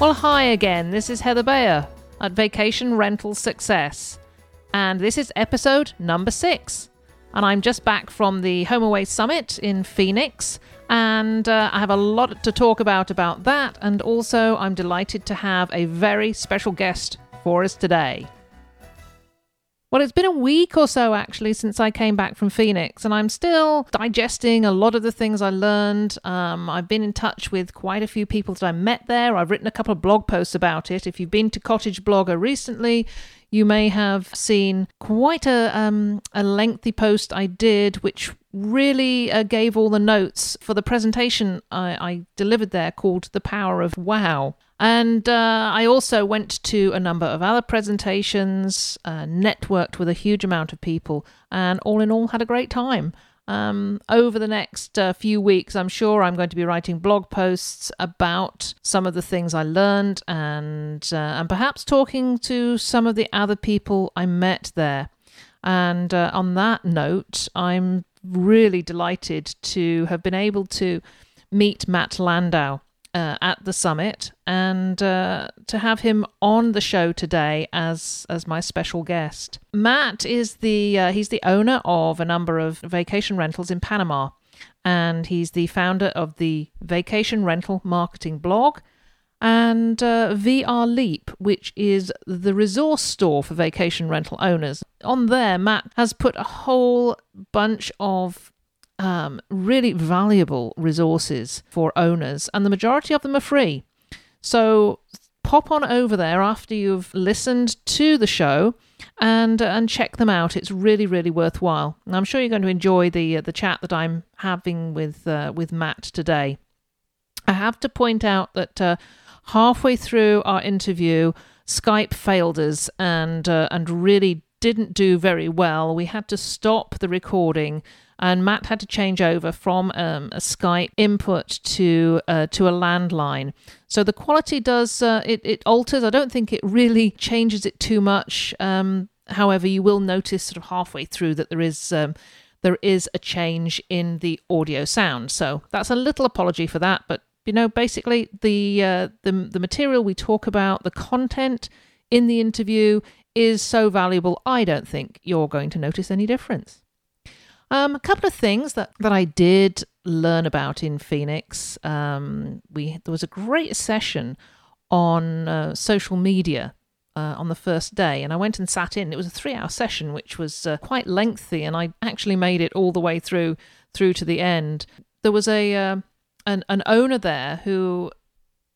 Well, hi again. This is Heather Bayer at Vacation Rental Success, and this is episode number six. And I'm just back from the HomeAway Summit in Phoenix, and uh, I have a lot to talk about about that. And also, I'm delighted to have a very special guest for us today. Well, it's been a week or so actually since I came back from Phoenix, and I'm still digesting a lot of the things I learned. Um, I've been in touch with quite a few people that I met there. I've written a couple of blog posts about it. If you've been to Cottage Blogger recently, you may have seen quite a um, a lengthy post I did, which really uh, gave all the notes for the presentation I, I delivered there called "The Power of Wow." And uh, I also went to a number of other presentations, uh, networked with a huge amount of people, and all in all had a great time. Um, over the next uh, few weeks, I'm sure I'm going to be writing blog posts about some of the things I learned and uh, and perhaps talking to some of the other people I met there. And uh, on that note, I'm really delighted to have been able to meet Matt Landau uh, at the summit and uh, to have him on the show today as as my special guest. Matt is the uh, he's the owner of a number of vacation rentals in Panama, and he's the founder of the Vacation Rental Marketing blog and uh, VR Leap, which is the resource store for vacation rental owners. On there, Matt has put a whole bunch of um, really valuable resources for owners, and the majority of them are free. So pop on over there after you've listened to the show and and check them out. It's really really worthwhile. And I'm sure you're going to enjoy the uh, the chat that I'm having with uh, with Matt today. I have to point out that uh, halfway through our interview, Skype failed us and uh, and really didn't do very well. We had to stop the recording and Matt had to change over from um, a Skype input to uh, to a landline. So the quality does uh, it it alters. I don't think it really changes it too much. Um, however, you will notice sort of halfway through that there is. Um, there is a change in the audio sound, so that's a little apology for that. But you know, basically, the uh, the the material we talk about, the content in the interview is so valuable. I don't think you're going to notice any difference. Um, a couple of things that, that I did learn about in Phoenix. Um, we there was a great session on uh, social media uh, on the first day, and I went and sat in. It was a three-hour session, which was uh, quite lengthy, and I actually made it all the way through through to the end. There was a uh, an an owner there who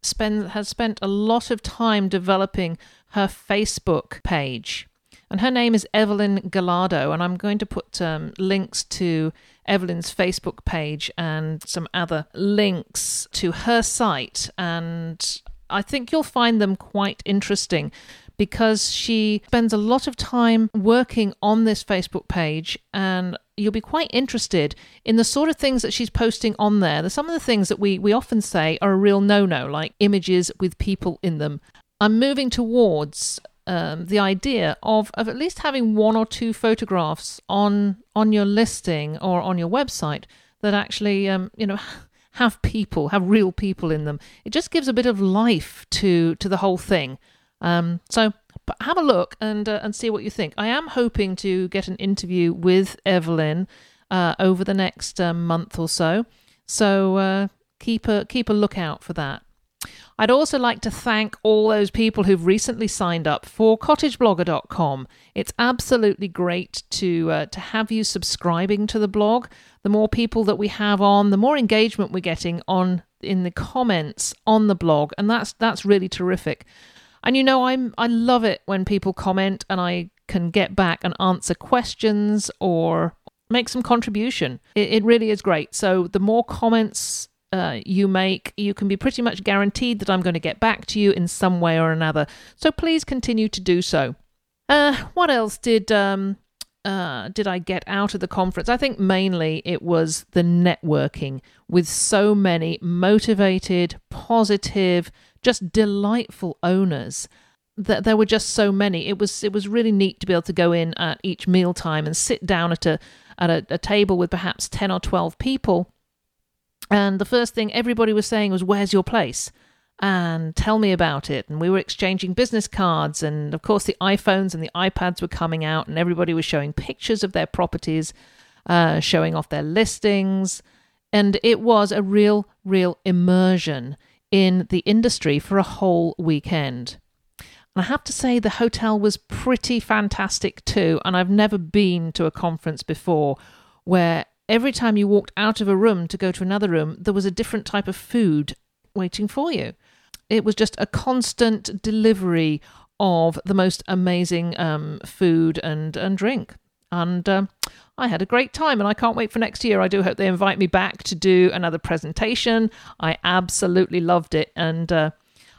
spend has spent a lot of time developing her Facebook page and her name is Evelyn Gallardo. And I'm going to put um, links to Evelyn's Facebook page and some other links to her site. And I think you'll find them quite interesting because she spends a lot of time working on this Facebook page and you'll be quite interested in the sort of things that she's posting on there. There's some of the things that we, we often say are a real no no, like images with people in them. I'm moving towards um, the idea of, of at least having one or two photographs on on your listing or on your website that actually um, you know have people have real people in them it just gives a bit of life to to the whole thing um, so have a look and uh, and see what you think i am hoping to get an interview with evelyn uh, over the next uh, month or so so uh, keep a keep a lookout for that I'd also like to thank all those people who've recently signed up for cottageblogger.com. It's absolutely great to uh, to have you subscribing to the blog. The more people that we have on, the more engagement we're getting on in the comments on the blog, and that's that's really terrific. And you know, I'm I love it when people comment and I can get back and answer questions or make some contribution. It, it really is great. So the more comments uh, you make, you can be pretty much guaranteed that I'm going to get back to you in some way or another. So please continue to do so. Uh, what else did um, uh, did I get out of the conference? I think mainly it was the networking with so many motivated, positive, just delightful owners. That there were just so many. It was it was really neat to be able to go in at each mealtime and sit down at a at a, a table with perhaps ten or twelve people and the first thing everybody was saying was, Where's your place? and tell me about it. And we were exchanging business cards. And of course, the iPhones and the iPads were coming out, and everybody was showing pictures of their properties, uh, showing off their listings. And it was a real, real immersion in the industry for a whole weekend. And I have to say, the hotel was pretty fantastic too. And I've never been to a conference before where every time you walked out of a room to go to another room, there was a different type of food waiting for you. It was just a constant delivery of the most amazing um, food and, and drink. And um, I had a great time and I can't wait for next year. I do hope they invite me back to do another presentation. I absolutely loved it. And uh,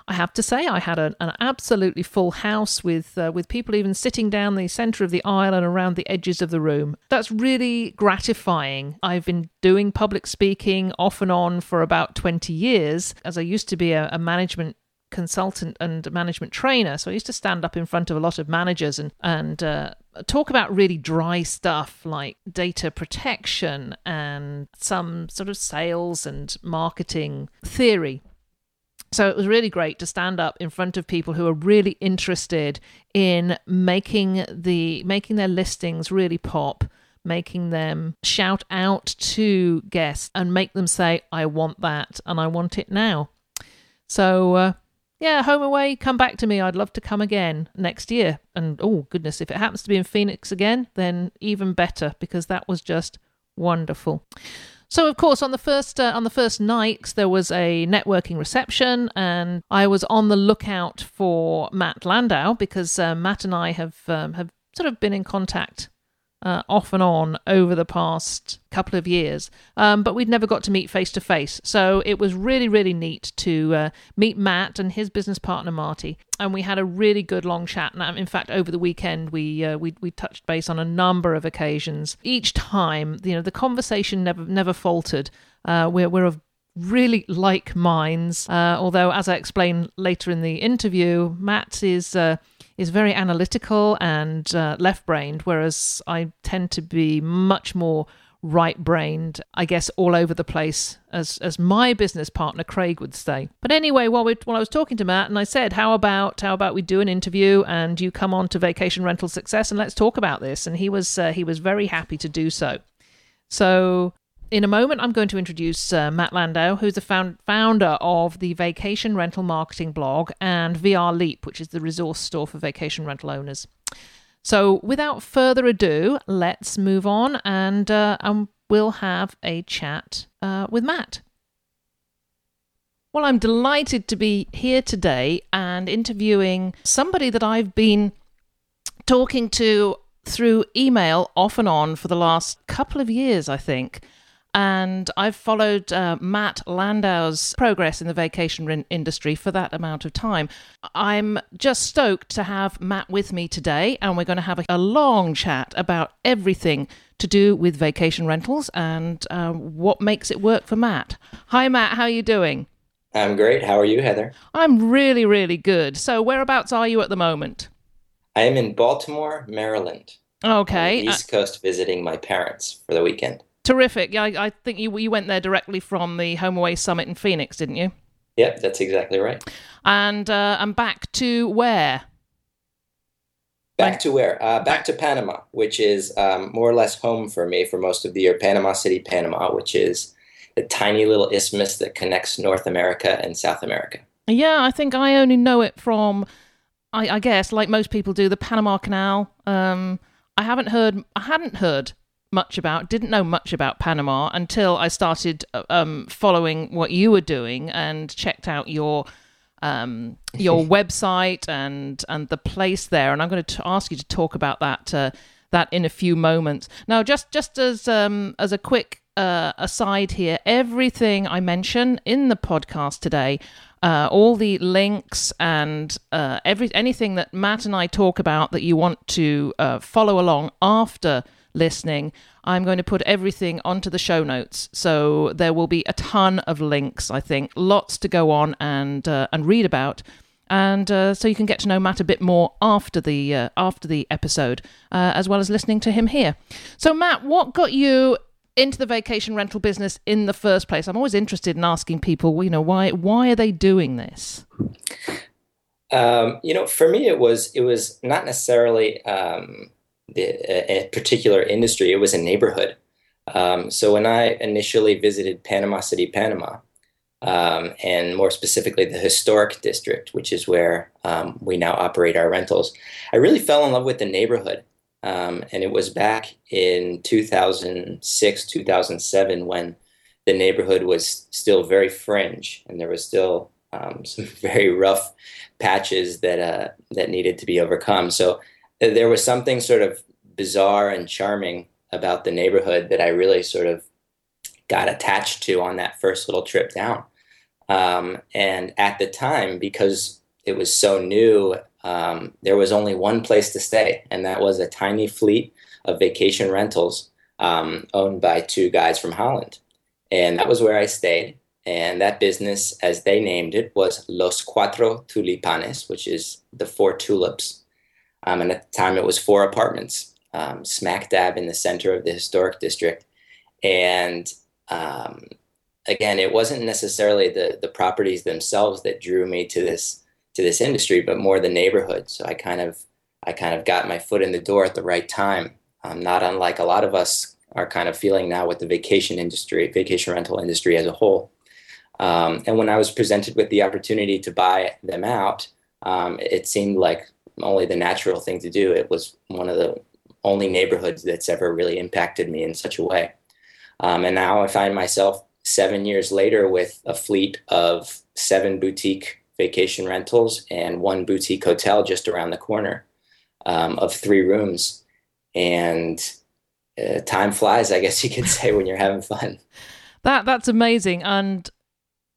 I have to say, I had an, an absolutely full house with uh, with people even sitting down the centre of the aisle and around the edges of the room. That's really gratifying. I've been doing public speaking off and on for about 20 years, as I used to be a, a management consultant and management trainer. So I used to stand up in front of a lot of managers and and uh, talk about really dry stuff like data protection and some sort of sales and marketing theory. So it was really great to stand up in front of people who are really interested in making the making their listings really pop, making them shout out to guests and make them say, "I want that and I want it now." So uh, yeah, HomeAway, come back to me. I'd love to come again next year. And oh goodness, if it happens to be in Phoenix again, then even better because that was just wonderful. So of course, on the first uh, on the first night, there was a networking reception, and I was on the lookout for Matt Landau because uh, Matt and I have um, have sort of been in contact uh, off and on over the past couple of years, um, but we'd never got to meet face to face. So it was really, really neat to uh, meet Matt and his business partner Marty, and we had a really good long chat. And in fact, over the weekend, we uh, we we touched base on a number of occasions. Each time, you know, the conversation never never faltered. Uh, we're we're of really like minds. Uh, although, as I explain later in the interview, Matt is uh, is very analytical and uh, left brained, whereas I tend to be much more right brained, I guess, all over the place, as as my business partner Craig would say. But anyway, while we while I was talking to Matt, and I said, "How about how about we do an interview and you come on to Vacation Rental Success and let's talk about this?" And he was uh, he was very happy to do so. So in a moment, I'm going to introduce uh, Matt Landau, who's the found- founder of the vacation rental marketing blog and VR Leap, which is the resource store for vacation rental owners. So, without further ado, let's move on and, uh, and we'll have a chat uh, with Matt. Well, I'm delighted to be here today and interviewing somebody that I've been talking to through email off and on for the last couple of years, I think and I've followed uh, Matt Landau's progress in the vacation industry for that amount of time. I'm just stoked to have Matt with me today, and we're going to have a, a long chat about everything to do with vacation rentals and uh, what makes it work for Matt. Hi, Matt. How are you doing? I'm great. How are you, Heather? I'm really, really good. So, whereabouts are you at the moment? I am in Baltimore, Maryland. Okay. East Coast visiting my parents for the weekend. Terrific. Yeah, I, I, think you you went there directly from the HomeAway Summit in Phoenix, didn't you? Yep, that's exactly right. And uh, and back to where? Back to where? Uh, back to Panama, which is um, more or less home for me for most of the year. Panama City, Panama, which is the tiny little isthmus that connects North America and South America. Yeah, I think I only know it from, I, I guess, like most people do, the Panama Canal. Um, I haven't heard, I hadn't heard much about, didn't know much about Panama until I started uh, um, following what you were doing and checked out your um, your website and and the place there. And I'm going to ask you to talk about that uh, that in a few moments. Now, just just as um, as a quick uh, aside here, everything I mention in the podcast today. Uh, all the links and uh, every anything that Matt and I talk about that you want to uh, follow along after listening, I'm going to put everything onto the show notes. So there will be a ton of links, I think, lots to go on and uh, and read about. And uh, so you can get to know Matt a bit more after the uh, after the episode, uh, as well as listening to him here. So Matt, what got you into the vacation rental business in the first place? I'm always interested in asking people, you know, why why are they doing this? Um, you know, for me, it was it was not necessarily um, a, particular industry; it was a neighborhood. Um, so when I initially visited Panama City, Panama, um, and more specifically the historic district, which is where um, we now operate our rentals, I really fell in love with the neighborhood. Um, and it was back in 2006, 2007 when the neighborhood was still very fringe and there was still um, some very rough patches that uh, that needed to be overcome. So there was something sort of bizarre and charming about the neighborhood that I really sort of got attached to on that first little trip down. Um, and at the time, because it was so new, um, there was only one place to stay, and that was a tiny fleet of vacation rentals um, owned by two guys from Holland. And that was where I stayed. And that business, as they named it, was Los Cuatro Tulipanes, which is the four tulips. Um, and at the time, it was four apartments, um, smack dab in the center of the historic district. And um, again, it wasn't necessarily the the properties themselves that drew me to this to this industry, but more the neighborhood. So I kind of I kind of got my foot in the door at the right time. Um, not unlike a lot of us are kind of feeling now with the vacation industry, vacation rental industry as a whole. Um, and when I was presented with the opportunity to buy them out, um, it seemed like only the natural thing to do. It was one of the only neighborhoods that's ever really impacted me in such a way. Um, and now I find myself seven years later with a fleet of seven boutique vacation rentals and one boutique hotel just around the corner um, of three rooms. And uh, time flies, I guess you could say, when you're having fun. That that's amazing, and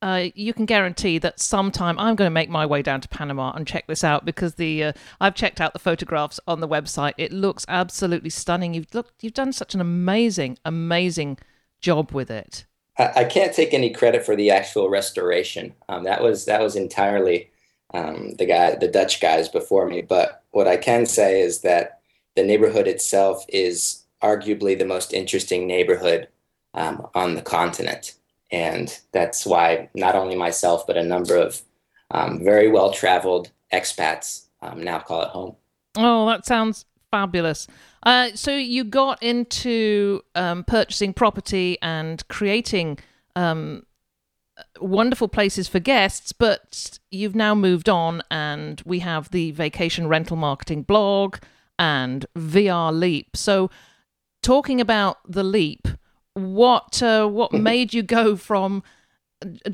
uh, you can guarantee that sometime I'm going to make my way down to Panama and check this out because the uh, I've checked out the photographs on the website. It looks absolutely stunning. You've looked, you've done such an amazing, amazing job with it. I, can't take any credit for the actual restoration. Um, that was that was entirely um, the guy, the Dutch guys before me. But what I can say is that the neighborhood itself is arguably the most interesting neighborhood um, on the continent, and that's why not only myself but a number of um, very well traveled expats um, now call it home. Oh, that sounds Fabulous. Uh, so you got into um, purchasing property and creating um, wonderful places for guests, but you've now moved on, and we have the vacation rental marketing blog and VR Leap. So, talking about the leap, what uh, what made you go from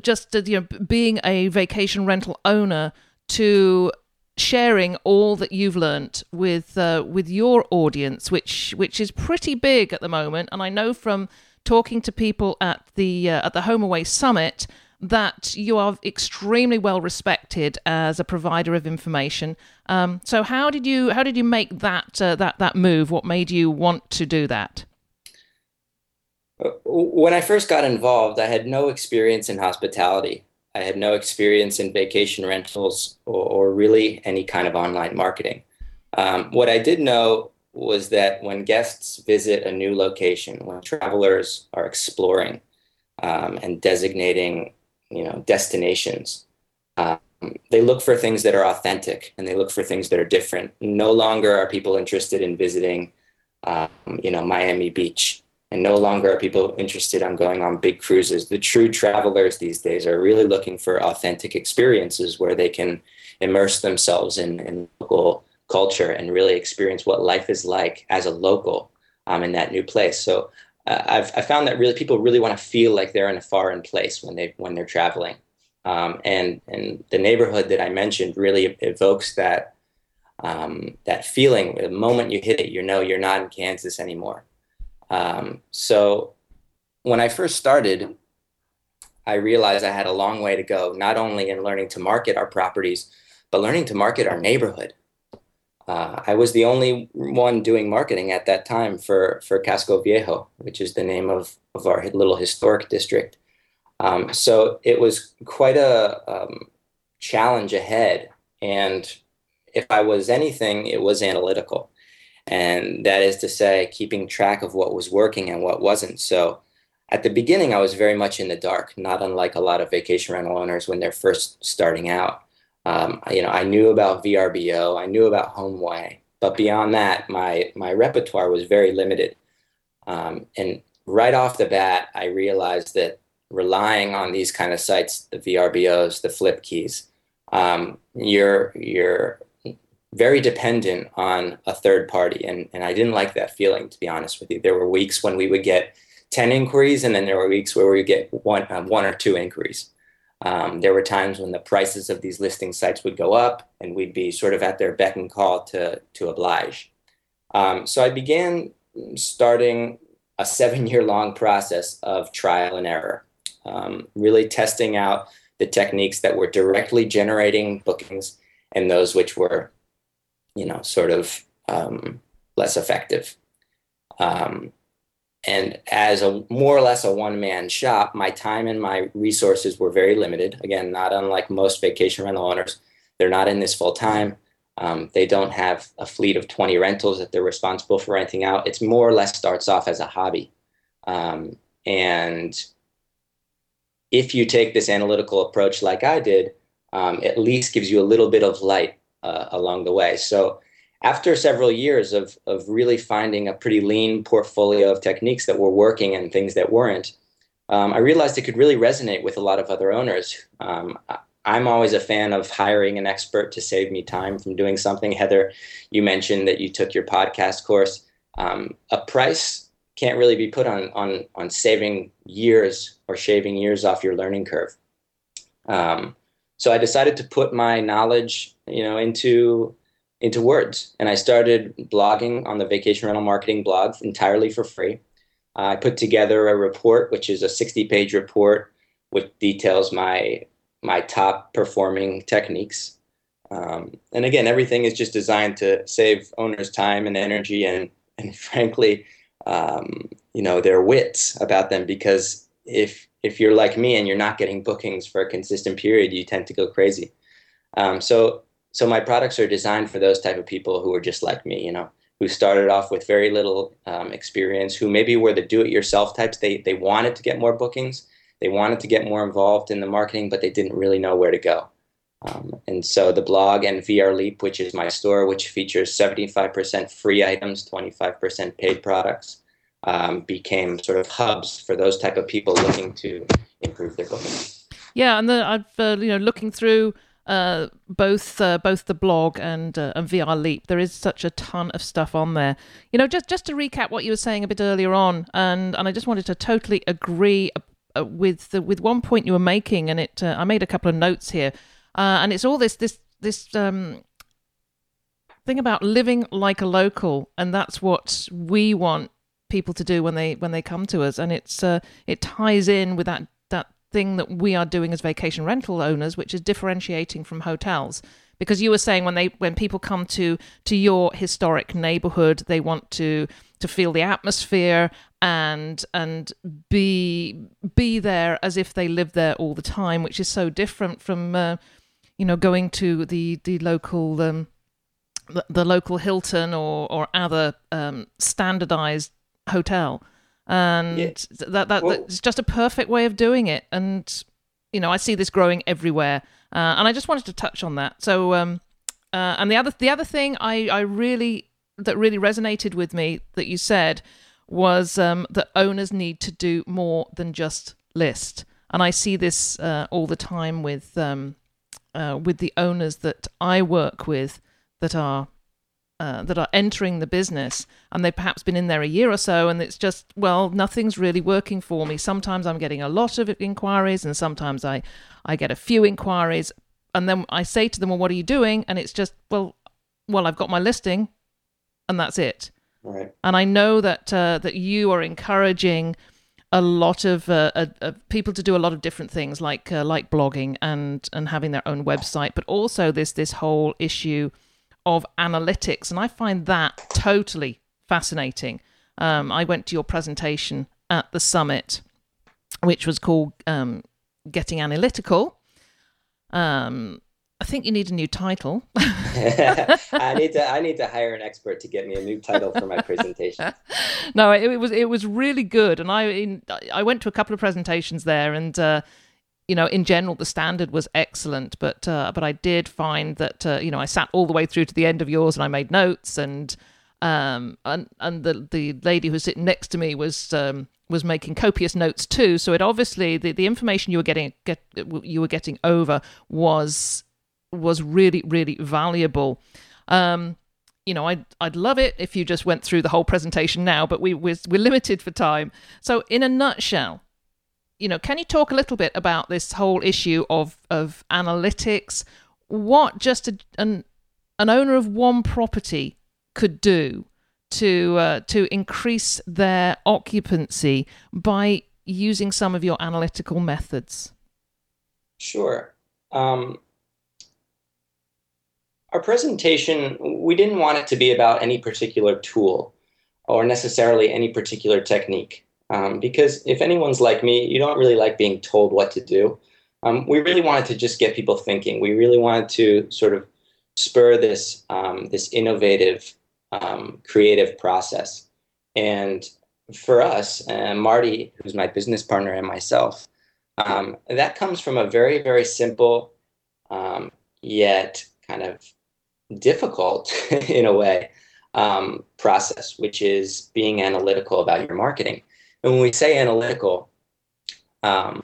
just uh, you know being a vacation rental owner to sharing all that you've learnt with uh, with your audience, which which is pretty big at the moment. And I know from talking to people at the uh, at the HomeAway Summit that you are extremely well respected as a provider of information. Um, so how did you how did you make that uh, that that move? What made you want to do that? When I first got involved, I had no experience in hospitality. I had no experience in vacation rentals or, or really any kind of online marketing. Um, what I did know was that when guests visit a new location, when travelers are exploring um, and designating, you know, destinations, um, they look for things that are authentic and they look for things that are different. No longer are people interested in visiting, um, you know, Miami Beach and no longer are people interested on going on big cruises. The true travelers these days are really looking for authentic experiences where they can immerse themselves in, in local culture and really experience what life is like as a local um, in that new place. So uh, I've I found that really people really want to feel like they're in a foreign place when they when they're traveling, um, and and the neighborhood that I mentioned really evokes that um, that feeling. The moment you hit it, you know you're not in Kansas anymore. Um, so when I first started, I realized I had a long way to go, not only in learning to market our properties, but learning to market our neighborhood. Uh, I was the only one doing marketing at that time for, for Casco Viejo, which is the name of, of our little historic district. Um, so it was quite a um, challenge ahead. And if I was anything, it was analytical. And that is to say, keeping track of what was working and what wasn't. So at the beginning, I was very much in the dark, not unlike a lot of vacation rental owners when they're first starting out. Um, you know, I knew about VRBO, I knew about HomeAway, but beyond that, my my repertoire was very limited. Um, and right off the bat, I realized that relying on these kind of sites, the VRBOs, the FlipKeys, um, you're you're very dependent on a third party, and and I didn't like that feeling to be honest with you. There were weeks when we would get ten inquiries, and then there were weeks where we would get one uh, one or two inquiries. Um, there were times when the prices of these listing sites would go up, and we'd be sort of at their beck and call to to oblige. Um, so I began starting a seven year long process of trial and error, um, really testing out the techniques that were directly generating bookings and those which were, you know, sort of um, less effective. Um, and as a more or less a one man shop, my time and my resources were very limited. Again, not unlike most vacation rental owners, they're not in this full time. Um, they don't have a fleet of 20 rentals that they're responsible for renting out. It's more or less starts off as a hobby. Um, and if you take this analytical approach like I did, um, at least gives you a little bit of light uh, along the way. So after several years of, of really finding a pretty lean portfolio of techniques that were working and things that weren't, um, I realized it could really resonate with a lot of other owners. Um, I'm always a fan of hiring an expert to save me time from doing something. Heather, you mentioned that you took your podcast course. Um, a price can't really be put on, on, on saving years or shaving years off your learning curve. Um, so I decided to put my knowledge, you know, into into words, and I started blogging on the Vacation Rental Marketing blog entirely for free. I put together a report, which is a 60-page report, which details my my top performing techniques. Um, and again, everything is just designed to save owners time and energy, and and frankly, um, you know, their wits about them because if if you're like me and you're not getting bookings for a consistent period, you tend to go crazy. Um, so so my products are designed for those type of people who are just like me, you know, who started off with very little um, experience, who maybe were the do-it-yourself types. They they wanted to get more bookings, they wanted to get more involved in the marketing, but they didn't really know where to go. Um, and so the blog and VR Leap, which is my store, which features 75% free items, 25% paid products, um, became sort of hubs for those type of people looking to improve their booking. Yeah, and the, I've uh, you know looking through uh, both uh, both the blog and uh, and VR Leap. There is such a ton of stuff on there. You know, just just to recap what you were saying a bit earlier on, and and I just wanted to totally agree uh, with the, with one point you were making, and it uh, I made a couple of notes here, uh, and it's all this this this um, thing about living like a local, and that's what we want people to do when they when they come to us, and it's uh, it ties in with that that thing that we are doing as vacation rental owners, which is differentiating from hotels. Because you were saying when they when people come to to your historic neighborhood they want to to feel the atmosphere and and be be there as if they live there all the time which is so different from uh, you know going to the the local um, the, the local Hilton or or other um, standardized hotel and yeah. that, that well, that's just a perfect way of doing it and you know I see this growing everywhere uh, and I just wanted to touch on that. So, um, uh, and the other the other thing I, I really that really resonated with me that you said was um, that owners need to do more than just list. And I see this uh, all the time with um, uh, with the owners that I work with that are uh, that are entering the business and they've perhaps been in there a year or so and it's just well nothing's really working for me. Sometimes i'm getting a lot of inquiries and sometimes i i get a few inquiries. And then i say to them well what are you doing? And it's just well well i've got my listing and that's it. Right. And i know that uh, that you are encouraging a lot of uh, uh, uh people to do a lot of different things like uh, like blogging and and having their own website but also this this whole issue of analytics. And I find that totally fascinating. Um, I went to your presentation at the summit, which was called um, Getting Analytical. Um, I think you need a new title. I need to I need to hire an expert to get me a new title for my presentation. no, it, it, was it was really good, and I in, I went to a couple of presentations there, and uh, you know, in general, the standard was excellent, but uh, but I did find that uh, you know I sat all the way through to the end of yours, and I made notes, and um and and the the lady who was sitting next to me was um was making copious notes too. So it obviously the, the information you were getting get you were getting over was was really really valuable. Um, you know, I'd I'd love it if you just went through the whole presentation now, but we we're, we're limited for time. So in a nutshell, you know, can you talk a little bit about this whole issue of of analytics? What just a, an an owner of one property could do to uh, to increase their occupancy by using some of your analytical methods? Sure. Um, our presentation, we didn't want it to be about any particular tool or necessarily any particular technique. Um, because if anyone's like me, you don't really like being told what to do. Um, we really wanted to just get people thinking. We really wanted to sort of spur this um, this innovative um, creative process. And for us, uh, Marty, who's my business partner, and myself, um, that comes from a very, very simple um, yet kind of difficult, in a way, process, which is being analytical about your marketing. When we say analytical, um,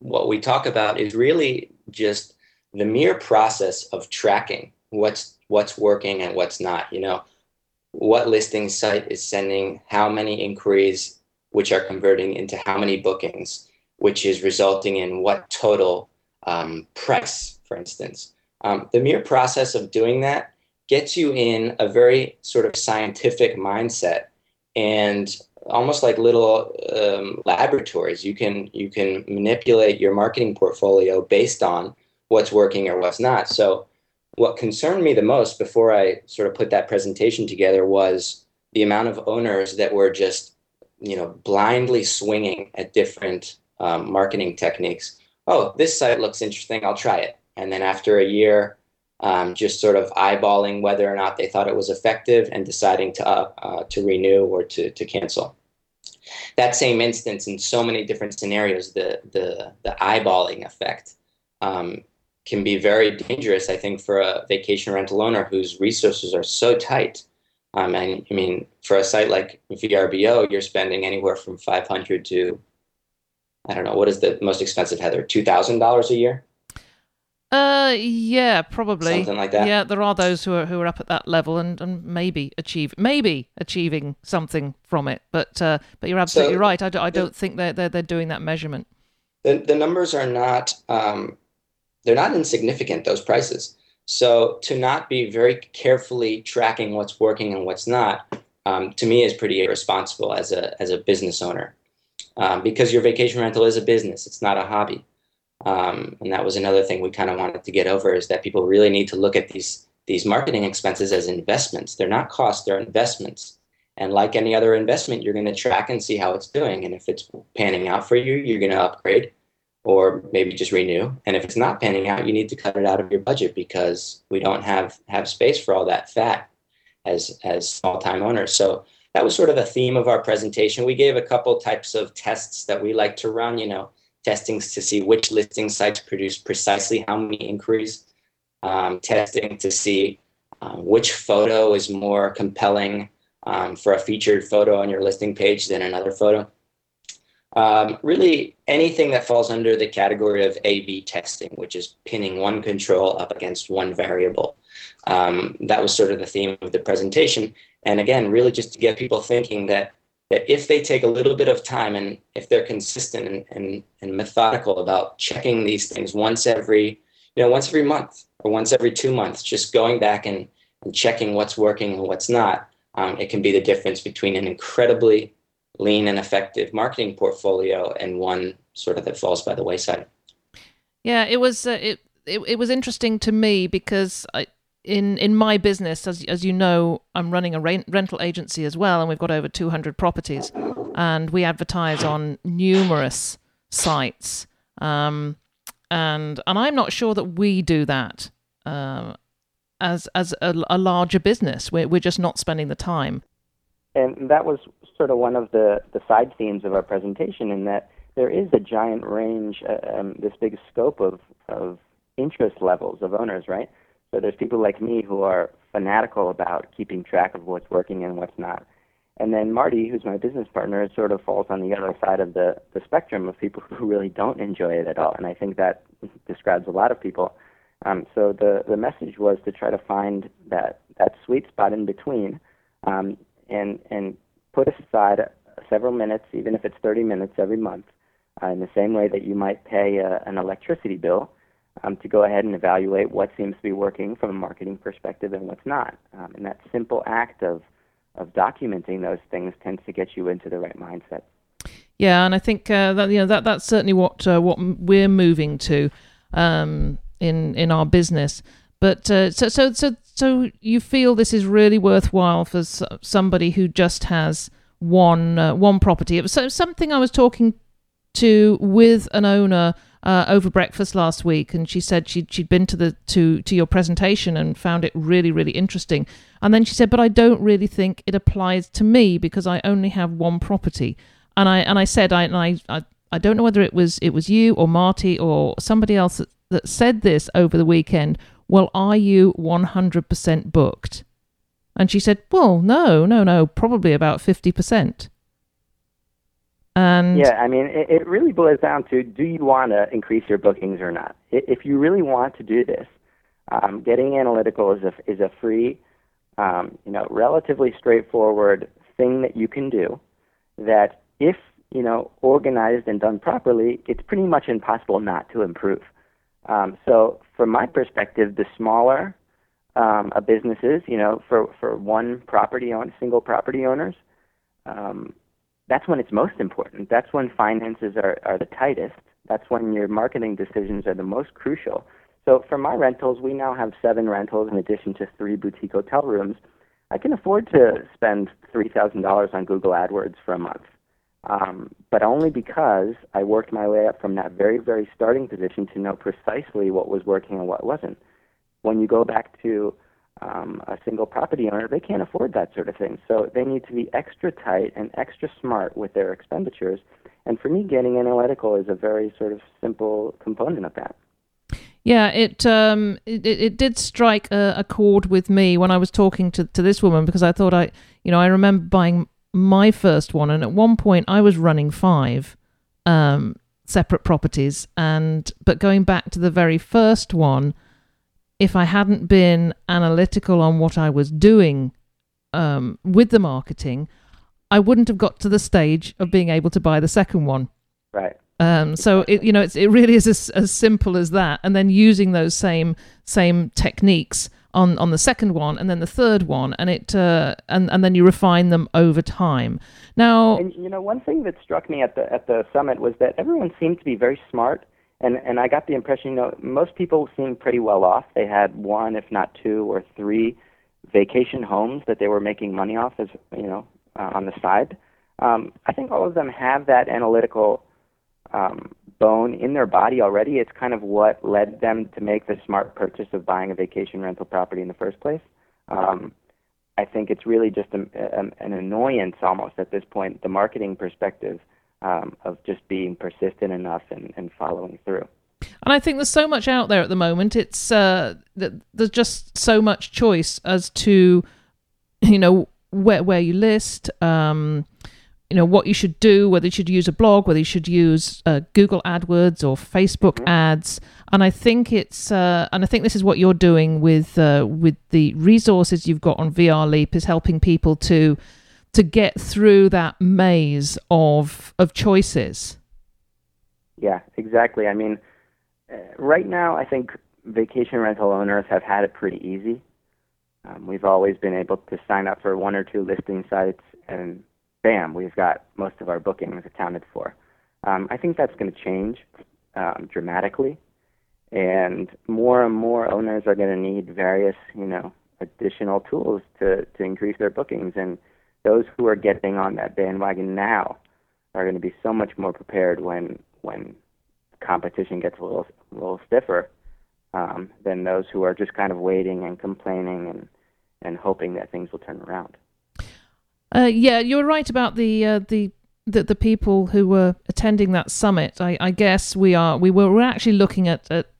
what we talk about is really just the mere process of tracking what's what's working and what's not. You know, what listing site is sending how many inquiries, which are converting into how many bookings, which is resulting in what total um, price, for instance. Um, the mere process of doing that gets you in a very sort of scientific mindset and almost like little um, laboratories you can you can manipulate your marketing portfolio based on what's working or what's not so what concerned me the most before I sort of put that presentation together was the amount of owners that were just, you know, blindly swinging at different um, marketing techniques. Oh, this site looks interesting. I'll try it. And then after a year, um, just sort of eyeballing whether or not they thought it was effective and deciding to uh, uh, to renew or to to cancel. That same instance in so many different scenarios, the the the eyeballing effect um, can be very dangerous, I think, for a vacation rental owner whose resources are so tight. Um, and I mean, for a site like VRBO, you're spending anywhere from 500 to, I don't know, what is the most expensive, Heather? $2,000 a year? Uh, yeah, probably something like that. Yeah, there are those who are who are up at that level and, and maybe achieve maybe achieving something from it. But uh, but you're absolutely so, right. I, do, I don't think they're, they're they're doing that measurement. The the numbers are not um, they're not insignificant, those prices. So to not be very carefully tracking what's working and what's not, um, to me is pretty irresponsible as a, as a business owner. Um, because your vacation rental is a business, it's not a hobby. Um, and that was another thing we kind of wanted to get over is that people really need to look at these these marketing expenses as investments. They're not costs, they're investments. And like any other investment, you're going to track and see how it's doing. And if it's panning out for you, you're going to upgrade or maybe just renew. And if it's not panning out, you need to cut it out of your budget because we don't have have space for all that fat as as small time owners. So that was sort of a theme of our presentation. We gave a couple types of tests that we like to run, you know, testings to see which listing sites produce precisely how many inquiries, um, testing to see um, which photo is more compelling um, for a featured photo on your listing page than another photo. Um, really, anything that falls under the category of A B testing, which is pinning one control up against one variable. Um, that was sort of the theme of the presentation. And again, really just to get people thinking that, that if they take a little bit of time and if they're consistent and, and, and methodical about checking these things once every, you know, once every month or once every two months, just going back and, and checking what's working and what's not, um, it can be the difference between an incredibly lean and effective marketing portfolio and one sort of that falls by the wayside. Yeah, it was uh, it, it it was interesting to me because I, in in my business, as as you know, I'm running a rent, rental agency as well, and we've got over 200 properties, and we advertise on numerous sites. Um, and and I'm not sure that we do that um, as as a, a, larger business. We're we're just not spending the time. And that was sort of one of the the side themes of our presentation, in that there is a giant range, uh, um, this big scope of of interest levels of owners, right? So there's people like me who are fanatical about keeping track of what's working and what's not. And then Marty, who's my business partner, sort of falls on the other side of the, the spectrum of people who really don't enjoy it at all. And I think that describes a lot of people. Um, so the, the message was to try to find that, that sweet spot in between um, and, and put aside several minutes, even if it's 30 minutes every month, uh, in the same way that you might pay a, an electricity bill um, to go ahead and evaluate what seems to be working from a marketing perspective and what's not. Um, and that simple act of of documenting those things tends to get you into the right mindset. Yeah, and I think uh, that you know that that's certainly what uh, what we're moving to um, in in our business. But uh, so so so so you feel this is really worthwhile for somebody who just has one uh, one property. Was something I was talking to with an owner uh, over breakfast last week, and she said she'd she'd been to the to to your presentation and found it really really interesting. And then she said, "But I don't really think it applies to me because I only have one property." And I and I said, "I I I, I don't know whether it was it was you or Marty or somebody else that, that said this over the weekend. Well, are you one hundred percent booked?" And she said, "Well, no, no, no, probably about fifty percent." And yeah, I mean, it, it really boils down to do you want to increase your bookings or not? If you really want to do this, um, getting analytical is a is a free, um, you know, relatively straightforward thing that you can do. That if you know organized and done properly, it's pretty much impossible not to improve. Um, so, from my perspective, the smaller um, a business is, you know, for for one property owner, single property owners, um, that's when it's most important. That's when finances are, are the tightest. That's when your marketing decisions are the most crucial. So for my rentals, we now have seven rentals in addition to three boutique hotel rooms. I can afford to spend $3,000 on Google AdWords for a month, um, but only because I worked my way up from that very, very starting position to know precisely what was working and what wasn't. When you go back to um, a single property owner, they can't afford that sort of thing. So they need to be extra tight and extra smart with their expenditures. And for me, getting analytical is a very sort of simple component of that. Yeah, it um, it, it did strike a, a, chord with me when I was talking to, to this woman because I thought I, you know, I remember buying my first one, and at one point I was running five um, separate properties, and but going back to the very first one, if I hadn't been analytical on what I was doing um, with the marketing, I wouldn't have got to the stage of being able to buy the second one. Right. Um, so it, you know, it's, it really is as, as simple as that, and then using those same same techniques on on the second one, and then the third one, and it uh, and and then you refine them over time. Now, and, you know, one thing that struck me at the at the summit was that everyone seemed to be very smart and and I got the impression, you know, most people seemed pretty well off. They had one, if not two or three, vacation homes that they were making money off, as you know, uh, on the side. Um, I think all of them have that analytical um, bone in their body already. It's kind of what led them to make the smart purchase of buying a vacation rental property in the first place. Um, I think it's really just a, a, an annoyance almost at this point, the marketing perspective um, of just being persistent enough and, and following through. And I think there's so much out there at the moment. It's uh, there's just so much choice as to, you know, where where you list, um, you know, what you should do, whether you should use a blog, whether you should use uh, Google AdWords or Facebook mm-hmm. ads. And I think it's uh, and I think this is what you're doing with uh, with the resources you've got on VR Leap is helping people to to get through that maze of of choices. Yeah, exactly. I mean, uh, right now, I think vacation rental owners have had it pretty easy. Um, we've always been able to sign up for one or two listing sites, and bam, we've got most of our bookings accounted for. Um, I think that's going to change um, dramatically, and more and more owners are going to need various, you know, additional tools to to increase their bookings and those who are getting on that bandwagon now are going to be so much more prepared when when competition gets a little a little stiffer. um, than those who are just kind of waiting and complaining and and hoping that things will turn around. Uh, yeah, you're right about the uh, the the, the people who were attending that summit. I, I guess we are we were actually looking at, at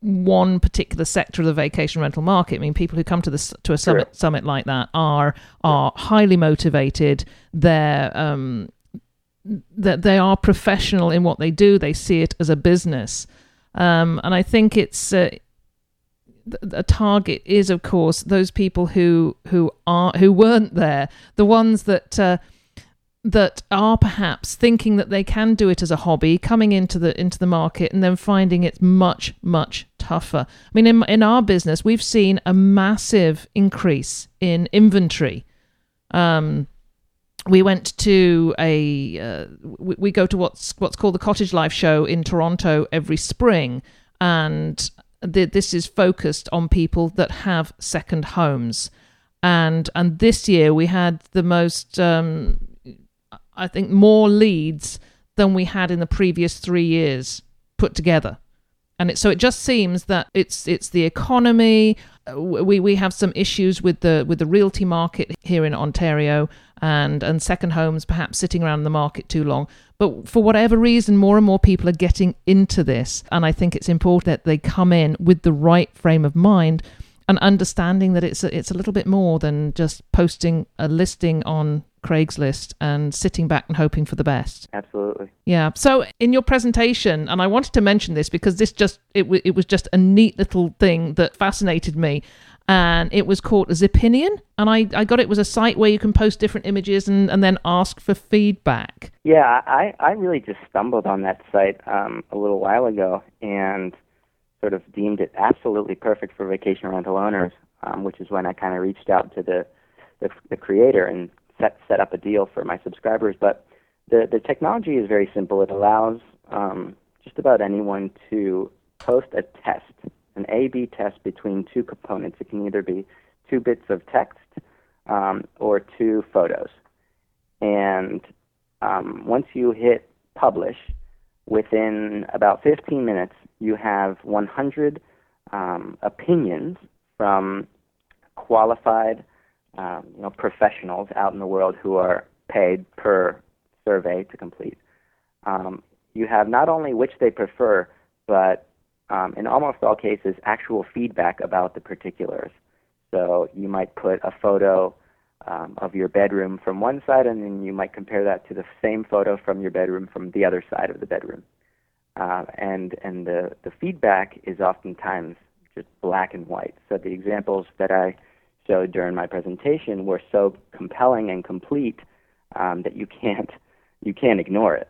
one particular sector of the vacation rental market. I mean, people who come to the to a summit summit like that are are highly motivated. They're um, that they are professional in what they do. They see it as a business, um, and I think it's. Uh, a target is of course those people who who are who weren't there the ones that uh, that are perhaps thinking that they can do it as a hobby, coming into the into the market and then finding it's much much tougher. I mean, in in our business, we've seen a massive increase in inventory. Um, we went to a uh, we, we go to what's what's called the Cottage Life Show in Toronto every spring, and the, this is focused on people that have second homes and and this year we had the most um, I think, more leads than we had in the previous three years put together. And it, so it just seems that it's it's the economy. Uh, we we have some issues with the with the realty market here in Ontario, and and second homes perhaps sitting around the market too long. But for whatever reason, more and more people are getting into this, and I think it's important that they come in with the right frame of mind and understanding that it's a, it's a little bit more than just posting a listing on Craigslist and sitting back and hoping for the best. Absolutely. Yeah. So in your presentation, and I wanted to mention this because this just it w- it was just a neat little thing that fascinated me. And it was called Zipinion, and I, I got it was a site where you can post different images and, and then ask for feedback. Yeah, I, I really just stumbled on that site um, a little while ago and sort of deemed it absolutely perfect for vacation rental owners, um, which is when I kind of reached out to the, the, the creator and set set up a deal for my subscribers. But the the technology is very simple. It allows um, just about anyone to post a test, an A/B test between two components. It can either be two bits of text um, or two photos. And um, once you hit publish, within about 15 minutes, you have 100 um, opinions from qualified um, you know, professionals out in the world who are paid per survey to complete. Um, you have not only which they prefer, but um, in almost all cases, actual feedback about the particulars. So you might put a photo um, of your bedroom from one side, and then you might compare that to the same photo from your bedroom from the other side of the bedroom. Uh, and and the, the feedback is oftentimes just black and white. So the examples that I showed during my presentation were so compelling and complete um, that you can't you can't ignore it.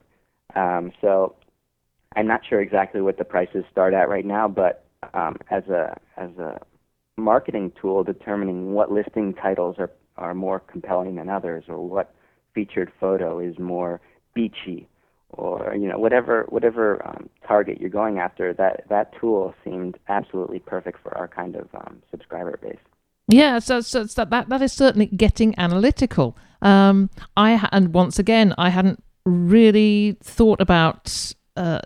Um, so I'm not sure exactly what the prices start at right now, but um, as a as a marketing tool, determining what listing titles are are more compelling than others, or what featured photo is more beachy, or you know whatever whatever um, target you're going after, that that tool seemed absolutely perfect for our kind of um, subscriber base. Yeah, so, so, so, that that is certainly getting analytical. Um, I and once again, I hadn't really thought about uh,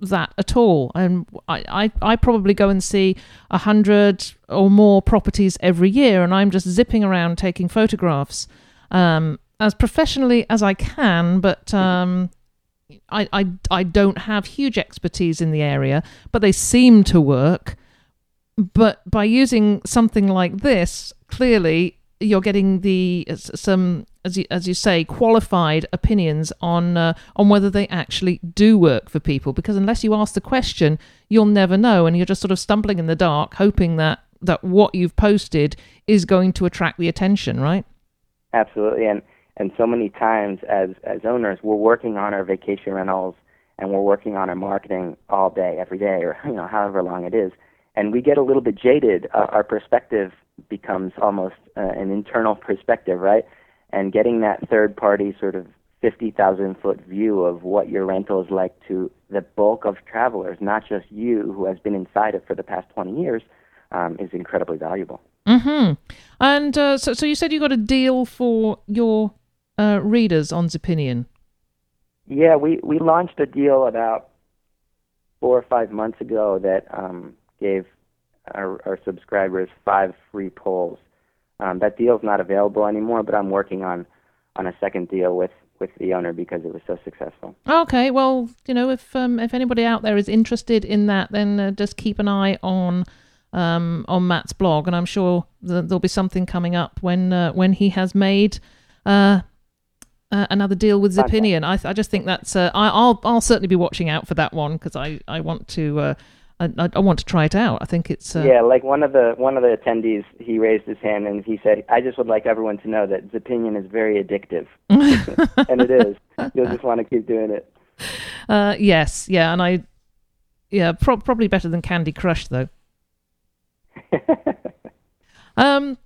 that at all. And I, I, I probably go and see a hundred or more properties every year, and I'm just zipping around taking photographs um, as professionally as I can. But um, I, I I don't have huge expertise in the area, but they seem to work. But by using something like this, clearly you're getting the some as you, as you say qualified opinions on uh, on whether they actually do work for people. Because unless you ask the question you'll never know and you're just sort of stumbling in the dark hoping that that what you've posted is going to attract the attention right? Absolutely and and so many times as as owners we're working on our vacation rentals and we're working on our marketing all day every day or you know however long it is and we get a little bit jaded. Uh, our perspective becomes almost uh, an internal perspective, right? And getting that third party sort of 50,000 foot view of what your rental is like to the bulk of travelers, not just you who has been inside it for the past 20 years, um, is incredibly valuable. Mm hmm. And uh, so, so you said you got a deal for your uh, readers on Zipinion. Yeah, we we launched a deal about four or five months ago that um, gave our, our subscribers five free polls. Um, that deal's not available anymore, but I'm working on on a second deal with with the owner because it was so successful. Okay, well, you know, if um, if anybody out there is interested in that, then uh, just keep an eye on um, on Matt's blog, and I'm sure that there'll be something coming up when uh, when he has made. Uh, uh, another deal with Zipinion. I, I just think that's. Uh, I, will I'll certainly be watching out for that one because I, I want to. Uh, I, I, want to try it out. I think it's. Uh, yeah, like one of the one of the attendees, he raised his hand and he said, "I just would like everyone to know that Zipinion is very addictive, and it is. You'll just want to keep doing it." Uh, yes, yeah, and I, yeah, pro- probably better than Candy Crush though. um,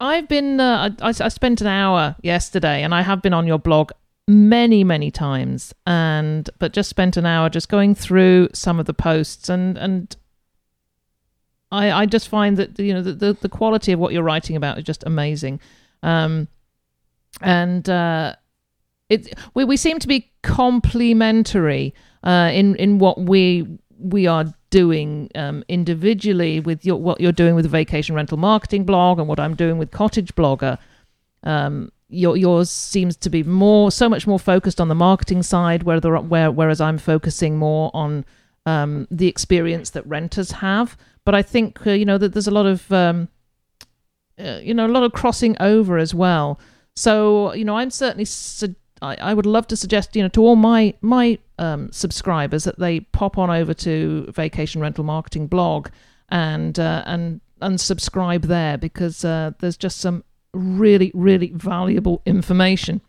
I've been uh, I, I spent an hour yesterday, and I have been on your blog many many times, and but just spent an hour just going through some of the posts, and and I I just find that you know the the, the quality of what you're writing about is just amazing, um, and uh, it we we seem to be complementary uh, in in what we we are doing um, individually with your, what you're doing with the vacation rental marketing blog and what I'm doing with Cottage Blogger. Um, your, yours seems to be more, so much more focused on the marketing side, where, where whereas I'm focusing more on um, the experience that renters have. But I think uh, you know that there's a lot of um, uh, you know a lot of crossing over as well. So you know I'm certainly su- I, I would love to suggest, you know, to all my my um, subscribers that they pop on over to Vacation Rental Marketing blog and uh, and and subscribe there because uh, there's just some really really valuable information.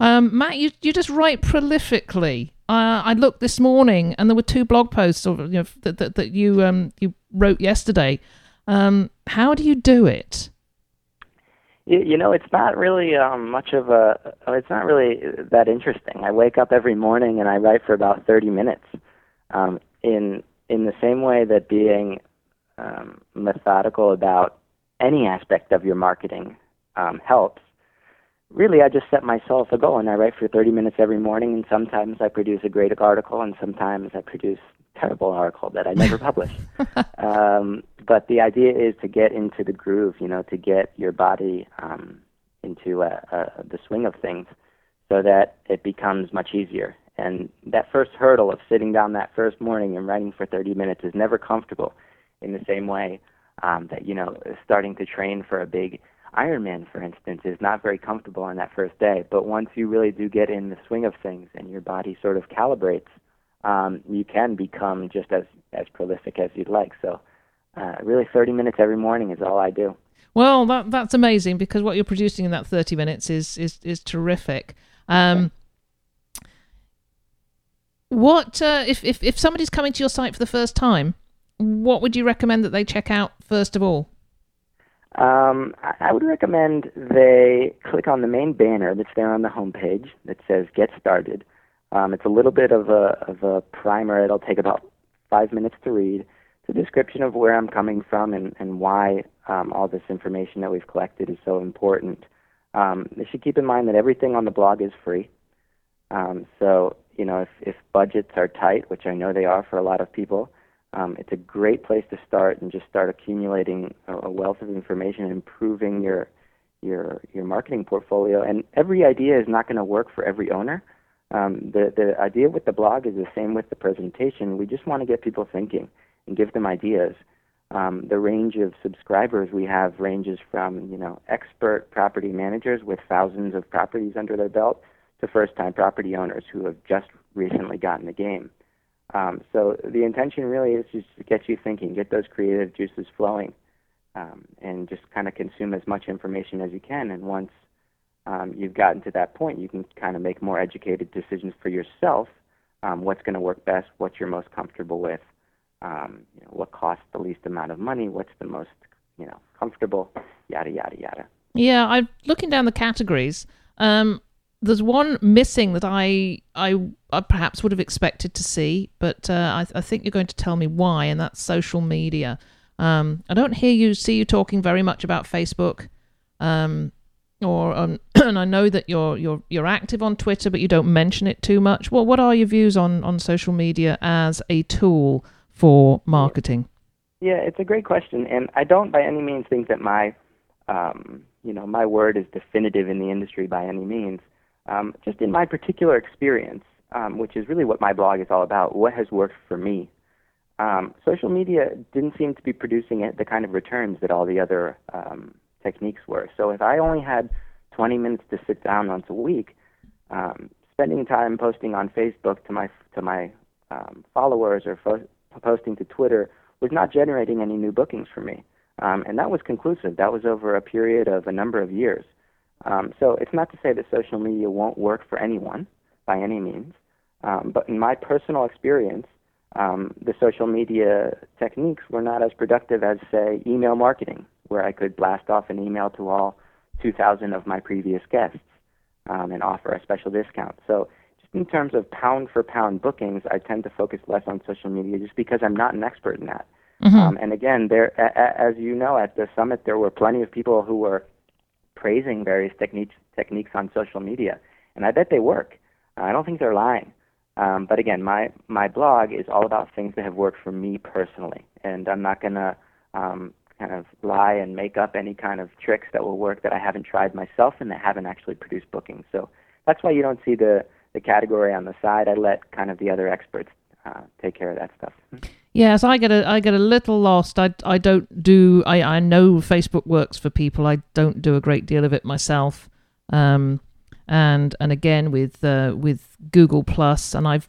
Um, Matt, you you just write prolifically. Uh, I looked this morning and there were two blog posts of, you know, that, that that you um you wrote yesterday. Um, how do you do it? You, you know, it's not really um, much of a. It's not really that interesting. I wake up every morning and I write for about 30 minutes. Um, in in the same way that being um, methodical about any aspect of your marketing um, helps. Really, I just set myself a goal and I write for 30 minutes every morning. And sometimes I produce a great article, and sometimes I produce terrible article that I never publish. um, but the idea is to get into the groove, you know, to get your body um, into uh, uh, the swing of things so that it becomes much easier. And that first hurdle of sitting down that first morning and writing for 30 minutes is never comfortable in the same way um, that, you know, starting to train for a big Ironman, for instance, is not very comfortable on that first day. But once you really do get in the swing of things and your body sort of calibrates, um, you can become just as, as prolific as you'd like. So uh, really 30 minutes every morning is all I do. Well, that that's amazing because what you're producing in that 30 minutes is is is terrific. Um, what uh, if, if if somebody's coming to your site for the first time? What would you recommend that they check out first of all? Um, I would recommend they click on the main banner that's there on the homepage that says "Get Started." Um, it's a little bit of a of a primer. It'll take about five minutes to read it's a description of where I'm coming from and, and why um, all this information that we've collected is so important. Um, they should keep in mind that everything on the blog is free. Um, so, you know, if, if budgets are tight, which I know they are for a lot of people, um, it's a great place to start and just start accumulating a, a wealth of information improving your your your marketing portfolio. And every idea is not going to work for every owner. Um, the the idea with the blog is the same with the presentation. We just want to get people thinking and give them ideas. Um, the range of subscribers we have ranges from you know expert property managers with thousands of properties under their belt to first-time property owners who have just recently gotten the game. Um, so the intention really is just to get you thinking, get those creative juices flowing, um, and just kind of consume as much information as you can. And once um, you've gotten to that point, you can kind of make more educated decisions for yourself. Um, what's going to work best? What you're most comfortable with? um, you know, what costs the least amount of money, what's the most, you know, comfortable, yada yada yada. Yeah, I'm looking down the categories. Um, there's one missing that I, I, I perhaps would have expected to see, but uh, I, I, think you're going to tell me why, and that's social media. Um, I don't hear you see you talking very much about Facebook, um, or um, and I know that you're you're you're active on Twitter, but you don't mention it too much. Well, what are your views on on social media as a tool for marketing? Yeah, it's a great question, and I don't by any means think that my, um, you know, my word is definitive in the industry by any means. Um, just in my particular experience, um, which is really what my blog is all about, what has worked for me. Um, social media didn't seem to be producing the kind of returns that all the other um, techniques were. So if I only had 20 minutes to sit down once a week, um, spending time posting on Facebook to my to my um, followers or fo- posting to Twitter was not generating any new bookings for me. Um, and that was conclusive. That was over a period of a number of years. So it's not to say that social media won't work for anyone by any means. Um, but in my personal experience, um, the social media techniques were not as productive as, say, email marketing, where I could blast off an email to all 2,000 of my previous guests um, and offer a special discount. So just in terms of pound for pound bookings, I tend to focus less on social media just because I'm not an expert in that. Mm-hmm. Um, and again, there, a, a, as you know, at the summit, there were plenty of people who were praising various techniques techniques on social media, and I bet they work. I don't think they're lying. Um, but again, my my blog is all about things that have worked for me personally, and I'm not gonna um, kind of lie and make up any kind of tricks that will work that I haven't tried myself and that haven't actually produced bookings. So that's why you don't see the the category on the side. I let kind of the other experts uh, take care of that stuff. Yes, I get a I get a little lost. I, I don't do I, I know Facebook works for people. I don't do a great deal of it myself. Um, and and again with uh, with Google Plus, and I've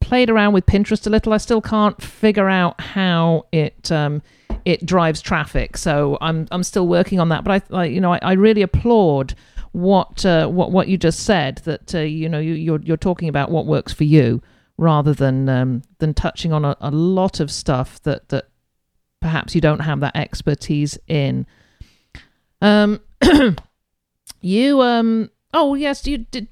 played around with Pinterest a little. I still can't figure out how it um, it drives traffic. So I'm I'm still working on that. But I, I you know I, I really applaud what uh, what what you just said that uh, you know you, you're you're talking about what works for you rather than um, than touching on a, a lot of stuff that that perhaps you don't have that expertise in. Um, you um Oh yes, you did.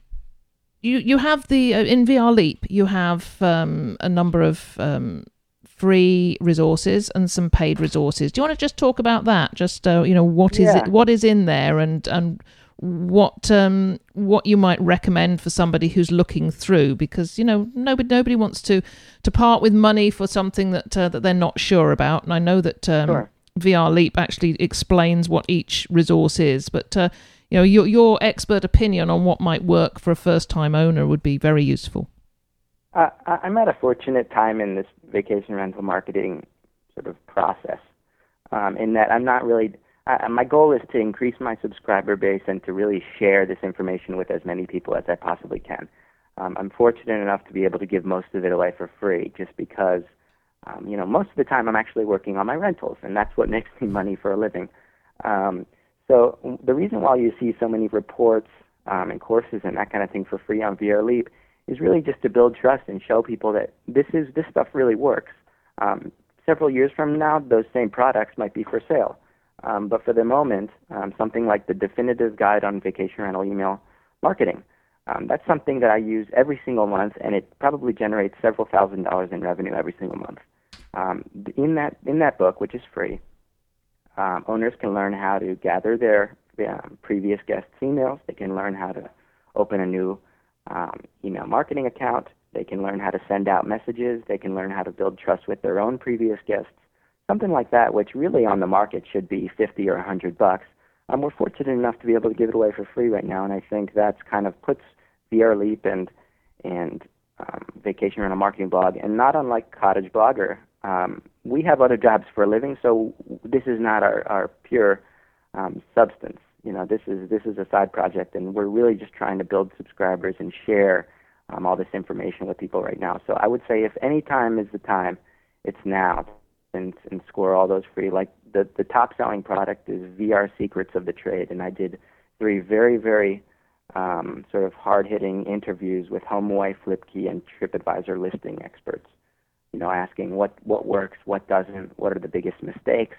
You you have the uh, in VR Leap. You have um, a number of um, free resources and some paid resources. Do you want to just talk about that? Just uh, you know what is yeah. it? What is in there and and what um what you might recommend for somebody who's looking through because you know nobody nobody wants to to part with money for something that uh, that they're not sure about and I know that um, sure. VR Leap actually explains what each resource is but uh, you know your your expert opinion on what might work for a first time owner would be very useful. Uh, I'm at a fortunate time in this vacation rental marketing sort of process, um, in that I'm not really. Uh, my goal is to increase my subscriber base and to really share this information with as many people as I possibly can. Um, I'm fortunate enough to be able to give most of it away for free, just because, um, you know, most of the time I'm actually working on my rentals, and that's what makes me money for a living. Um, so the reason why you see so many reports um, and courses and that kind of thing for free on VR Leap is really just to build trust and show people that this is this stuff really works. Um, several years from now, those same products might be for sale. Um, but for the moment, um, something like the definitive guide on vacation rental email marketing, um, that's something that I use every single month, and it probably generates several thousand dollars in revenue every single month. Um, in that in that book, which is free, um, owners can learn how to gather their um, previous guests' emails. They can learn how to open a new um, email marketing account. They can learn how to send out messages. They can learn how to build trust with their own previous guests. Something like that, which really on the market should be 50 or 100 bucks. Um, we're fortunate enough to be able to give it away for free right now, and I think that's kind of puts VR Leap and and um, Vacation Rental Marketing Blog, and not unlike Cottage Blogger, um, we have other jobs for a living, so this is not our, our pure um, substance. You know, this is this is a side project, and we're really just trying to build subscribers and share um, all this information with people right now. So I would say, if any time is the time, it's now, and and score all those free. Like the the top selling product is VR Secrets of the Trade, and I did three very very um, sort of hard hitting interviews with HomeAway, FlipKey, and TripAdvisor listing experts you know, asking what what works, what doesn't, what are the biggest mistakes,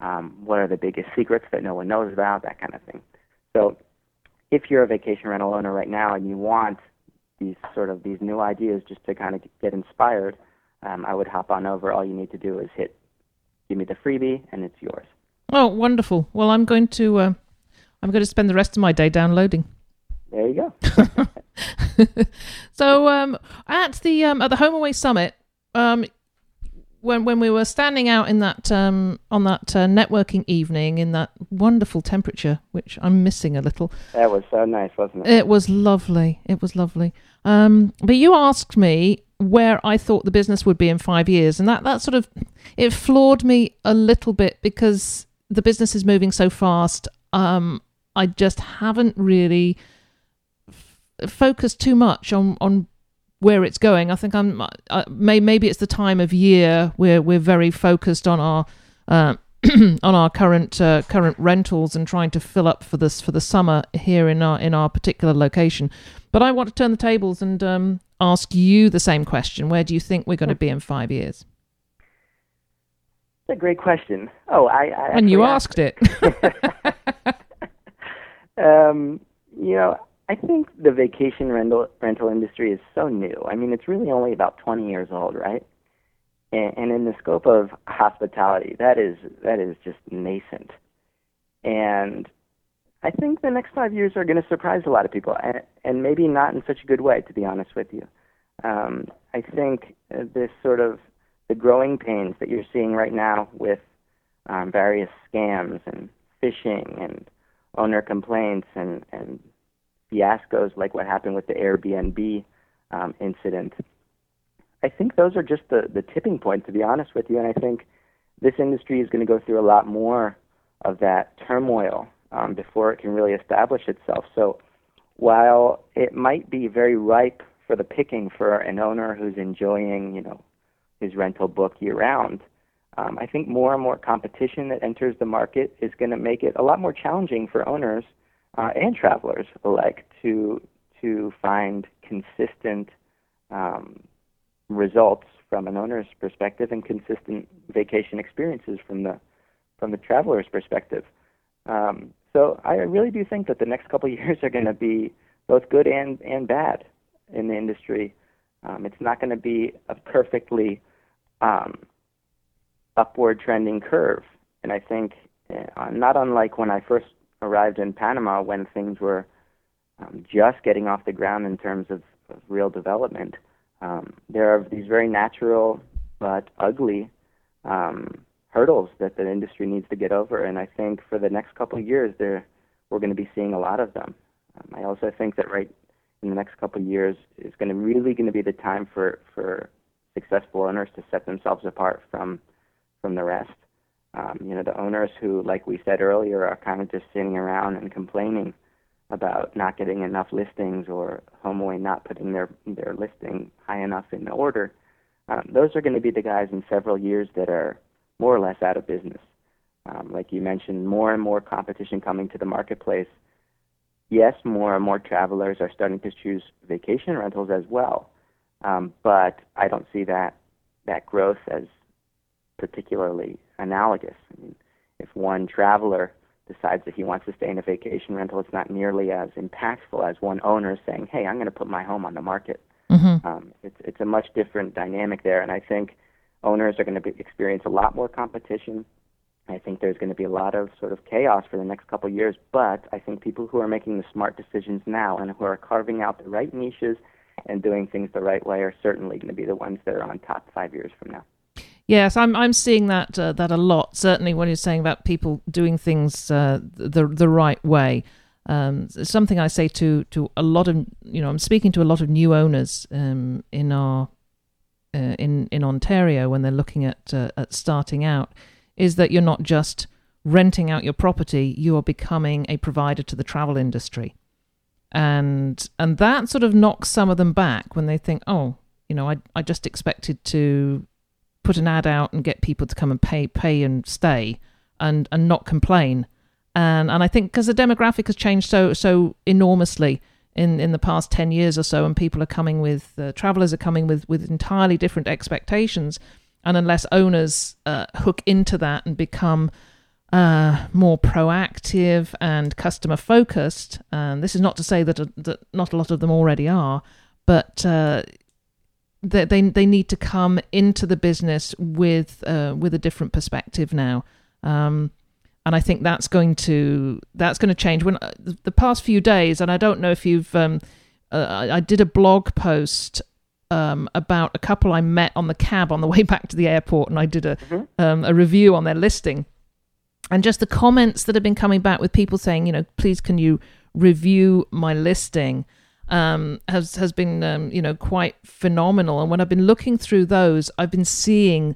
um, what are the biggest secrets that no one knows about, that kind of thing. So, if you're a vacation rental owner right now and you want these sort of these new ideas just to kind of get inspired, um, I would hop on over. All you need to do is hit give me the freebie, and it's yours. Oh, wonderful! Well, I'm going to uh, I'm going to spend the rest of my day downloading. There you go. so um, at the um, at the HomeAway Summit, um, when when we were standing out in that um, on that uh, networking evening in that wonderful temperature, which I'm missing a little. That was so nice, wasn't it? It was lovely. It was lovely. Um, but you asked me where I thought the business would be in five years, and that that sort of it floored me a little bit because the business is moving so fast. Um, I just haven't really f- focused too much on on where it's going. I think I'm uh, may, maybe it's the time of year where we're very focused on our uh, on our current uh, current rentals and trying to fill up for this for the summer here in our in our particular location. But I want to turn the tables and um, ask you the same question. Where do you think we're going to be in five years? That's a great question. Oh, I, I and you asked it. um, you know, I think the vacation rental rental industry is so new. I mean, it's really only about 20 years old, right? And, and in the scope of hospitality, that is that is just nascent. And I think the next five years are going to surprise a lot of people, and, and maybe not in such a good way, to be honest with you. Um, I think this sort of the growing pains that you're seeing right now with um, various scams and phishing and owner complaints and, and fiascos like what happened with the Airbnb um, incident. I think those are just the, the tipping point, to be honest with you. And I think this industry is going to go through a lot more of that turmoil um, before it can really establish itself. So while it might be very ripe for the picking for an owner who's enjoying, you know, his rental book year round, um, I think more and more competition that enters the market is going to make it a lot more challenging for owners uh, and travelers alike to to find consistent um, results from an owner's perspective and consistent vacation experiences from the from the traveler's perspective. Um, so I really do think that the next couple of years are going to be both good and and bad in the industry. Um, it's not going to be a perfectly um, upward trending curve, and I think uh, not unlike when I first arrived in Panama when things were um, just getting off the ground in terms of, of real development. Um, there are these very natural but ugly um, hurdles that the industry needs to get over, and I think for the next couple of years, there we're going to be seeing a lot of them. Um, I also think that right in the next couple of years is going to really going to be the time for for successful owners to set themselves apart from from the rest. Um, you know, the owners who, like we said earlier, are kind of just sitting around and complaining about not getting enough listings or HomeAway not putting their their listing high enough in the order. Um, those are going to be the guys in several years that are more or less out of business. Um, like you mentioned, more and more competition coming to the marketplace. Yes, more and more travelers are starting to choose vacation rentals as well, um, but I don't see that that growth as particularly analogous. I mean, if one traveler decides that he wants to stay in a vacation rental, it's not nearly as impactful as one owner saying, "Hey, I'm going to put my home on the market." Mm-hmm. Um, it's it's a much different dynamic there, and I think owners are going to be, experience a lot more competition. I think there's going to be a lot of sort of chaos for the next couple of years, but I think people who are making the smart decisions now and who are carving out the right niches and doing things the right way are certainly going to be the ones that are on top five years from now. Yes, I'm I'm seeing that uh, that a lot. Certainly, when you're saying about people doing things uh, the the right way, um, something I say to to a lot of you know I'm speaking to a lot of new owners um, in our uh, in in Ontario when they're looking at uh, at starting out, is that you're not just renting out your property, you are becoming a provider to the travel industry, and and that sort of knocks some of them back when they think, oh, you know, I I just expected to put an ad out and get people to come and pay pay and stay and and not complain. And and I think because the demographic has changed so so enormously in in the past 10 years or so and people are coming with uh, travelers are coming with with entirely different expectations. And unless owners uh, hook into that and become uh, more proactive and customer focused and this is not to say that, that not a lot of them already are but uh, they, they they need to come into the business with uh, with a different perspective now. Um, and I think that's going to that's going to change. When uh, the past few days, and I don't know if you've, um, uh, I, I, did a blog post um, about a couple I met on the cab on the way back to the airport, and I did a mm-hmm. um, a review on their listing, and just the comments that have been coming back with people saying, you know, please can you review my listing. Um, has has been um, you know quite phenomenal. And when I've been looking through those, I've been seeing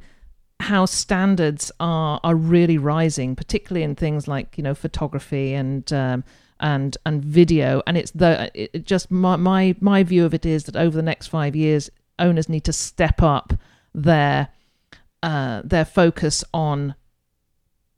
how standards are are really rising, particularly in things like you know photography and um, and and video. And it's the it just my, my my view of it is that over the next five years, owners need to step up their uh, their focus on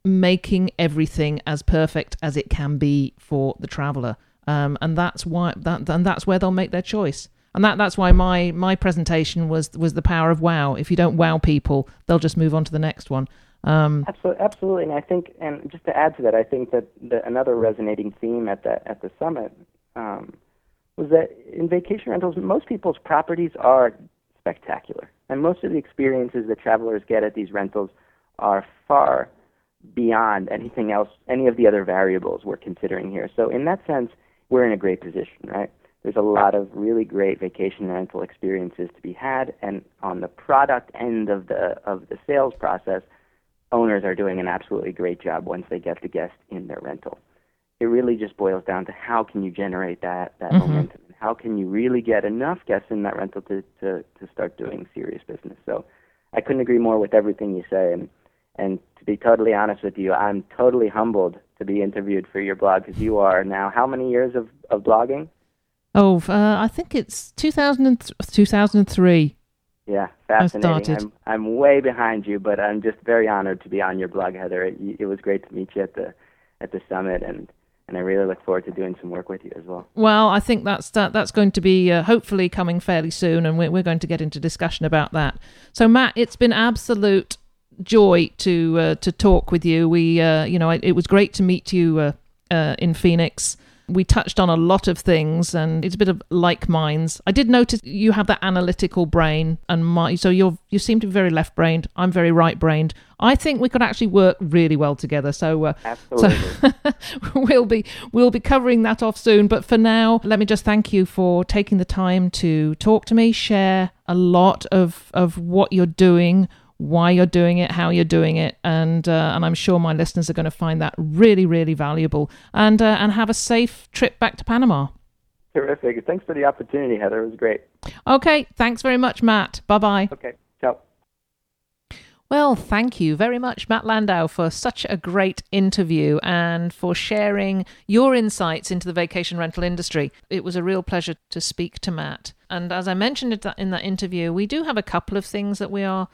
making everything as perfect as it can be for the traveler. Um, and that's why that and that's where they'll make their choice. And that that's why my my presentation was was the power of wow. If you don't wow people, they'll just move on to the next one. Um, absolutely, absolutely, and I think, and just to add to that, I think that the, another resonating theme at the at the summit um, was that in vacation rentals, most people's properties are spectacular, and most of the experiences that travelers get at these rentals are far beyond anything else, any of the other variables we're considering here. So, in that sense, we're in a great position, right? There's a lot of really great vacation rental experiences to be had, and on the product end of the of the sales process owners are doing an absolutely great job once they get the guest in their rental. It really just boils down to how can you generate that that mm-hmm. momentum and how can you really get enough guests in that rental to, to, to start doing serious business. So I couldn't agree more with everything you say and and to be totally honest with you, I'm totally humbled to be interviewed for your blog because you are now how many years of, of blogging? Oh, uh, I think it's 2000 2003. Yeah, fascinating. I'm, I'm way behind you, but I'm just very honored to be on your blog, Heather. It, it was great to meet you at the at the summit, and and I really look forward to doing some work with you as well. Well, I think that's that, that's going to be uh, hopefully coming fairly soon, and we're we're going to get into discussion about that. So, Matt, it's been absolute joy to uh, to talk with you. We, uh, you know, it, it, was great to meet you uh, uh, in Phoenix we touched on a lot of things and it's a bit of like minds. I did notice you have that analytical brain and my, so you're you seem to be very left brained. I'm very right brained. I think we could actually work really well together. So, uh, Absolutely. so we'll be we'll be covering that off soon. But for now, let me just thank you for taking the time to talk to me, share a lot of of what you're doing why you're doing it, how you're doing it, and uh, and I'm sure my listeners are going to find that really, really valuable. And uh, and have a safe trip back to Panama. Terrific. Thanks for the opportunity, Heather. It was great. Okay. Thanks very much, Matt. Bye bye. Okay. Ciao. Well, thank you very much, Matt Landau, for such a great interview and for sharing your insights into the vacation rental industry. It was a real pleasure to speak to Matt. And as I mentioned in that interview, we do have a couple of things that we are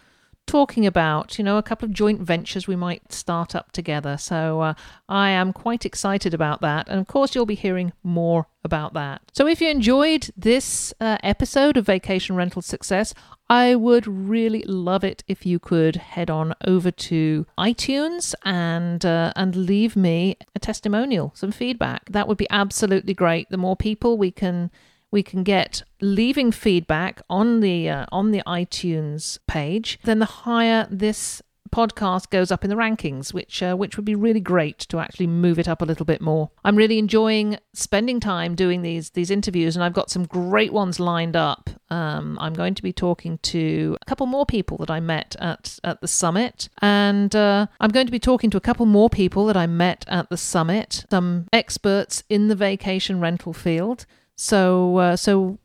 talking about, you know, a couple of joint ventures we might start up together. So uh, I am quite excited about that. And of course, you'll be hearing more about that. So if you enjoyed this uh, episode of Vacation Rental Success, I would really love it if you could head on over to iTunes and uh, and leave me a testimonial, some feedback. That would be absolutely great. The more people we can we can get leaving feedback on the uh, on the iTunes page, then the higher this podcast goes up in the rankings, which uh, which would be really great to actually move it up a little bit more. I'm really enjoying spending time doing these these interviews, and I've got some great ones lined up. Um, I'm going to be talking to a couple more people that I met at at the summit, and uh, I'm going to be talking to a couple more people that I met at the summit, some experts in the vacation rental field. So, uh, so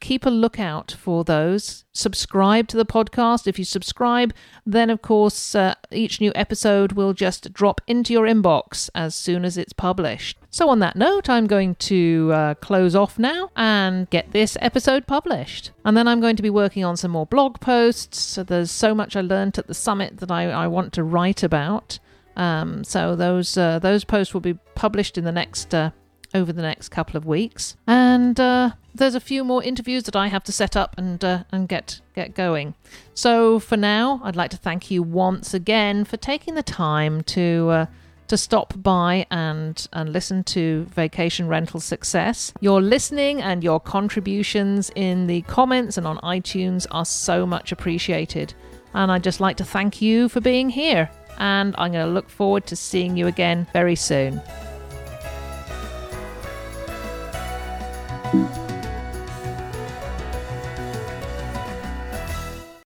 keep a lookout for those. Subscribe to the podcast. If you subscribe, then of course uh, each new episode will just drop into your inbox as soon as it's published. So, on that note, I'm going to uh, close off now and get this episode published. And then I'm going to be working on some more blog posts. So there's so much I learned at the summit that I, I want to write about. Um, so those uh, those posts will be published in the next uh, over the next couple of weeks. And uh, there's a few more interviews that I have to set up and uh, and get get going. So for now, I'd like to thank you once again for taking the time to. Uh, to stop by and, and listen to Vacation Rental Success. Your listening and your contributions in the comments and on iTunes are so much appreciated. And I'd just like to thank you for being here. And I'm going to look forward to seeing you again very soon. Thank you